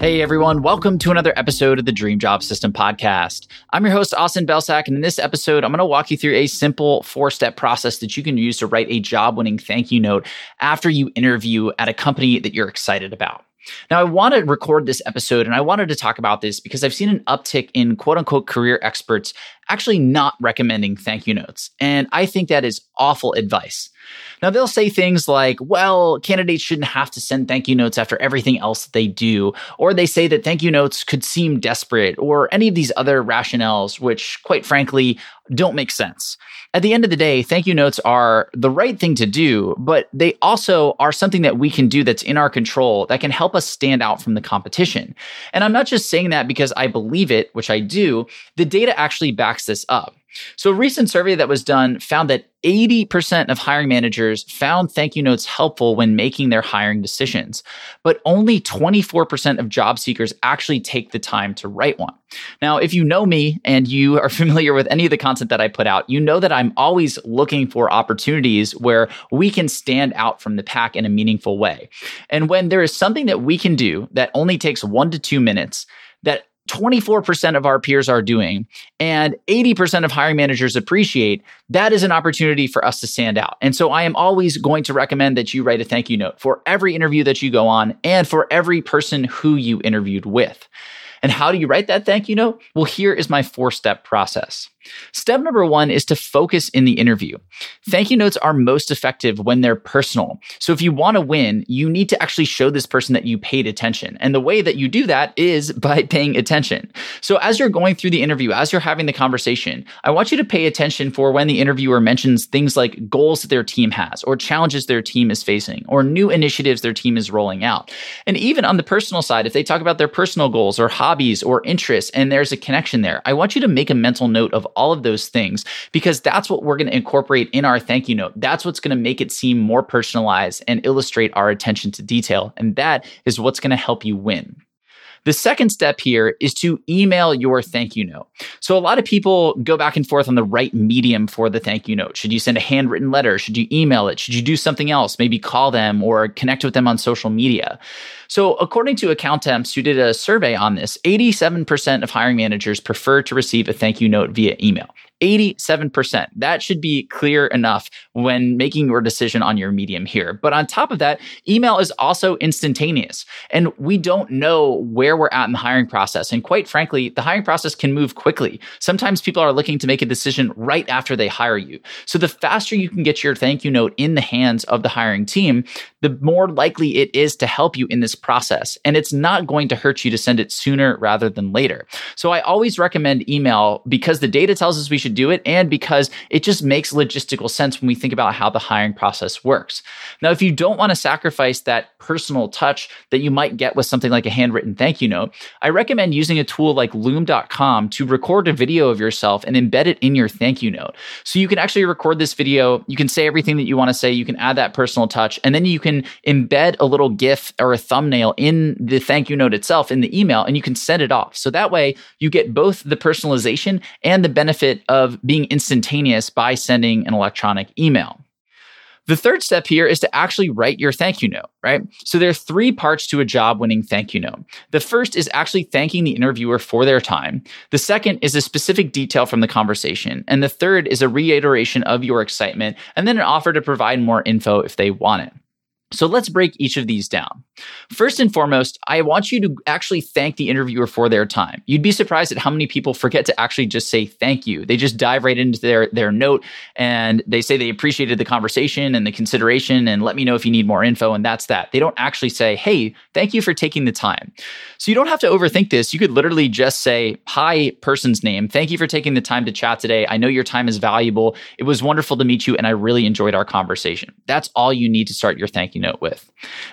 Hey everyone, welcome to another episode of the Dream Job System podcast. I'm your host, Austin Belcak, and in this episode, I'm going to walk you through a simple four step process that you can use to write a job winning thank you note after you interview at a company that you're excited about. Now, I want to record this episode and I wanted to talk about this because I've seen an uptick in quote unquote career experts actually not recommending thank you notes. And I think that is awful advice. Now, they'll say things like, well, candidates shouldn't have to send thank you notes after everything else that they do. Or they say that thank you notes could seem desperate, or any of these other rationales, which, quite frankly, don't make sense. At the end of the day, thank you notes are the right thing to do, but they also are something that we can do that's in our control that can help us stand out from the competition. And I'm not just saying that because I believe it, which I do, the data actually backs this up. So, a recent survey that was done found that 80% of hiring managers found thank you notes helpful when making their hiring decisions, but only 24% of job seekers actually take the time to write one. Now, if you know me and you are familiar with any of the content that I put out, you know that I'm always looking for opportunities where we can stand out from the pack in a meaningful way. And when there is something that we can do that only takes one to two minutes, that 24% of our peers are doing and 80% of hiring managers appreciate, that is an opportunity for us to stand out. And so I am always going to recommend that you write a thank you note for every interview that you go on and for every person who you interviewed with. And how do you write that thank you note? Well, here is my four step process. Step number one is to focus in the interview. Thank you notes are most effective when they're personal. So if you want to win, you need to actually show this person that you paid attention. And the way that you do that is by paying attention. So as you're going through the interview, as you're having the conversation, I want you to pay attention for when the interviewer mentions things like goals that their team has, or challenges their team is facing, or new initiatives their team is rolling out. And even on the personal side, if they talk about their personal goals or hobbies or interests, and there's a connection there, I want you to make a mental note of all of those things because that's what we're going to incorporate in our thank you note. That's what's going to make it seem more personalized and illustrate our attention to detail. And that is what's going to help you win. The second step here is to email your thank you note. So a lot of people go back and forth on the right medium for the thank you note. Should you send a handwritten letter? Should you email it? Should you do something else? Maybe call them or connect with them on social media. So according to Accountemps, who did a survey on this, 87% of hiring managers prefer to receive a thank you note via email. 87%. That should be clear enough when making your decision on your medium here. But on top of that, email is also instantaneous. And we don't know where we're at in the hiring process. And quite frankly, the hiring process can move quickly. Sometimes people are looking to make a decision right after they hire you. So the faster you can get your thank you note in the hands of the hiring team, the more likely it is to help you in this process. And it's not going to hurt you to send it sooner rather than later. So I always recommend email because the data tells us we should do it and because it just makes logistical sense when we think about how the hiring process works. Now, if you don't want to sacrifice that personal touch that you might get with something like a handwritten thank you note, I recommend using a tool like loom.com to record a video of yourself and embed it in your thank you note. So you can actually record this video, you can say everything that you want to say, you can add that personal touch, and then you can embed a little GIF or a thumbnail in the thank you note itself in the email and you can send it off. So that way you get both the personalization and the benefit of being instantaneous by sending an electronic email. The third step here is to actually write your thank you note, right? So there are three parts to a job winning thank you note. The first is actually thanking the interviewer for their time. The second is a specific detail from the conversation. And the third is a reiteration of your excitement and then an offer to provide more info if they want it. So let's break each of these down. First and foremost, I want you to actually thank the interviewer for their time. You'd be surprised at how many people forget to actually just say thank you. They just dive right into their, their note and they say they appreciated the conversation and the consideration and let me know if you need more info. And that's that. They don't actually say, hey, thank you for taking the time. So you don't have to overthink this. You could literally just say, hi, person's name. Thank you for taking the time to chat today. I know your time is valuable. It was wonderful to meet you and I really enjoyed our conversation. That's all you need to start your thank you note with.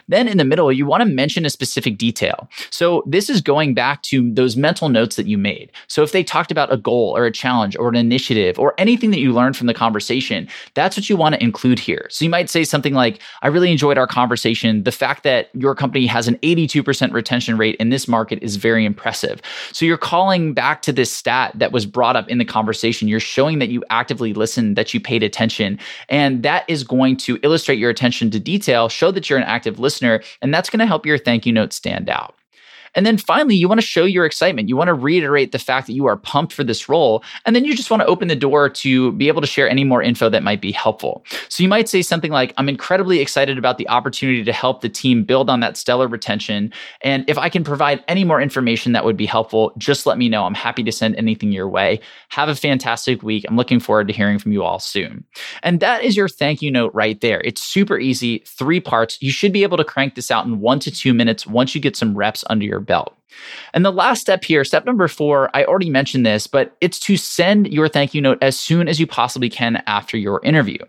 Then in the middle, you want to mention a specific detail. So this is going back to those mental notes that you made. So if they talked about a goal or a challenge or an initiative or anything that you learned from the conversation, that's what you want to include here. So you might say something like, I really enjoyed our conversation. The fact that your company has an 82% retention rate in this market is very impressive. So you're calling back to this stat that was brought up in the conversation. You're showing that you actively listened, that you paid attention. And that is going to illustrate your attention to detail, show that you're an active listener, and that's going to help your thank you note stand out. And then finally, you want to show your excitement. You want to reiterate the fact that you are pumped for this role. And then you just want to open the door to be able to share any more info that might be helpful. So you might say something like, I'm incredibly excited about the opportunity to help the team build on that stellar retention. And if I can provide any more information that would be helpful, just let me know. I'm happy to send anything your way. Have a fantastic week. I'm looking forward to hearing from you all soon. And that is your thank you note right there. It's super easy, three parts. You should be able to crank this out in one to two minutes once you get some reps under your belt. And the last step here, step number four, I already mentioned this, but it's to send your thank you note as soon as you possibly can after your interview.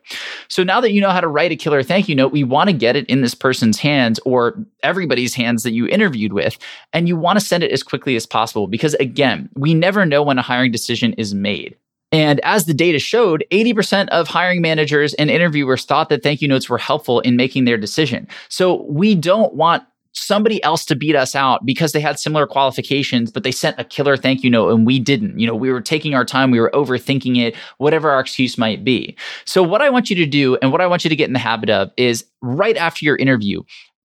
So now that you know how to write a killer thank you note, we want to get it in this person's hands or everybody's hands that you interviewed with, and you want to send it as quickly as possible because, again, we never know when a hiring decision is made. And as the data showed, 80% of hiring managers and interviewers thought that thank you notes were helpful in making their decision. So we don't want somebody else to beat us out because they had similar qualifications, but they sent a killer thank you note and we didn't. You know, we were taking our time, we were overthinking it, whatever our excuse might be. So, what I want you to do and what I want you to get in the habit of is right after your interview,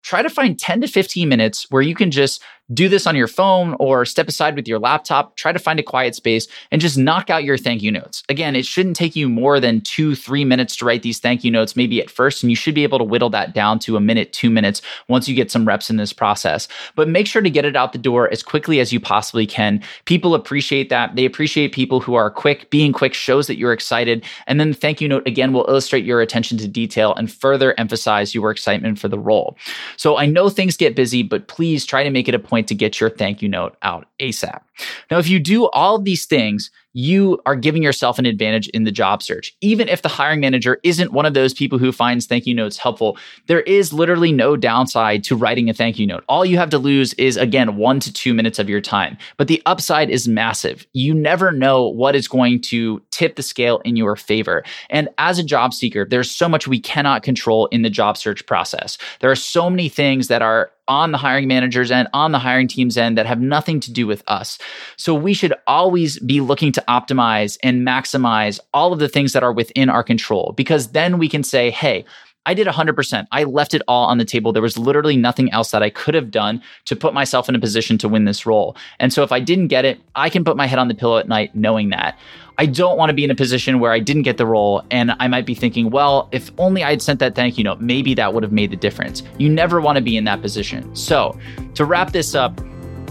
try to find 10 to 15 minutes where you can just do this on your phone or step aside with your laptop, try to find a quiet space and just knock out your thank you notes. Again, it shouldn't take you more than two, three minutes to write these thank you notes, maybe at first, and you should be able to whittle that down to a minute, two minutes once you get some reps in this process. But make sure to get it out the door as quickly as you possibly can. People appreciate that. They appreciate people who are quick. Being quick shows that you're excited. And then the thank you note again will illustrate your attention to detail and further emphasize your excitement for the role. So I know things get busy, but please try to make it a point to get your thank you note out ASAP. Now, if you do all of these things, you are giving yourself an advantage in the job search. Even if the hiring manager isn't one of those people who finds thank you notes helpful, there is literally no downside to writing a thank you note. All you have to lose is, again, one to two minutes of your time. But the upside is massive. You never know what is going to tip the scale in your favor. And as a job seeker, there's so much we cannot control in the job search process. There are so many things that are on the hiring managers and on the hiring team's end that have nothing to do with us. So we should always be looking to optimize and maximize all of the things that are within our control because then we can say, hey, I did 100%. I left it all on the table. There was literally nothing else that I could have done to put myself in a position to win this role. And so if I didn't get it, I can put my head on the pillow at night knowing that. I don't want to be in a position where I didn't get the role and I might be thinking, well, if only I'd sent that thank you note, maybe that would have made the difference. You never want to be in that position. So, to wrap this up,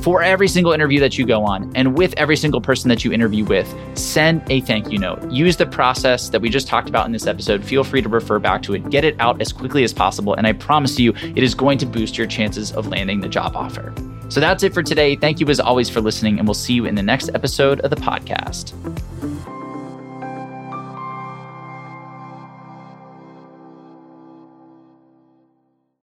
for every single interview that you go on and with every single person that you interview with, send a thank you note. Use the process that we just talked about in this episode. Feel free to refer back to it. Get it out as quickly as possible. And I promise you, it is going to boost your chances of landing the job offer. So that's it for today. Thank you as always for listening, and we'll see you in the next episode of the podcast.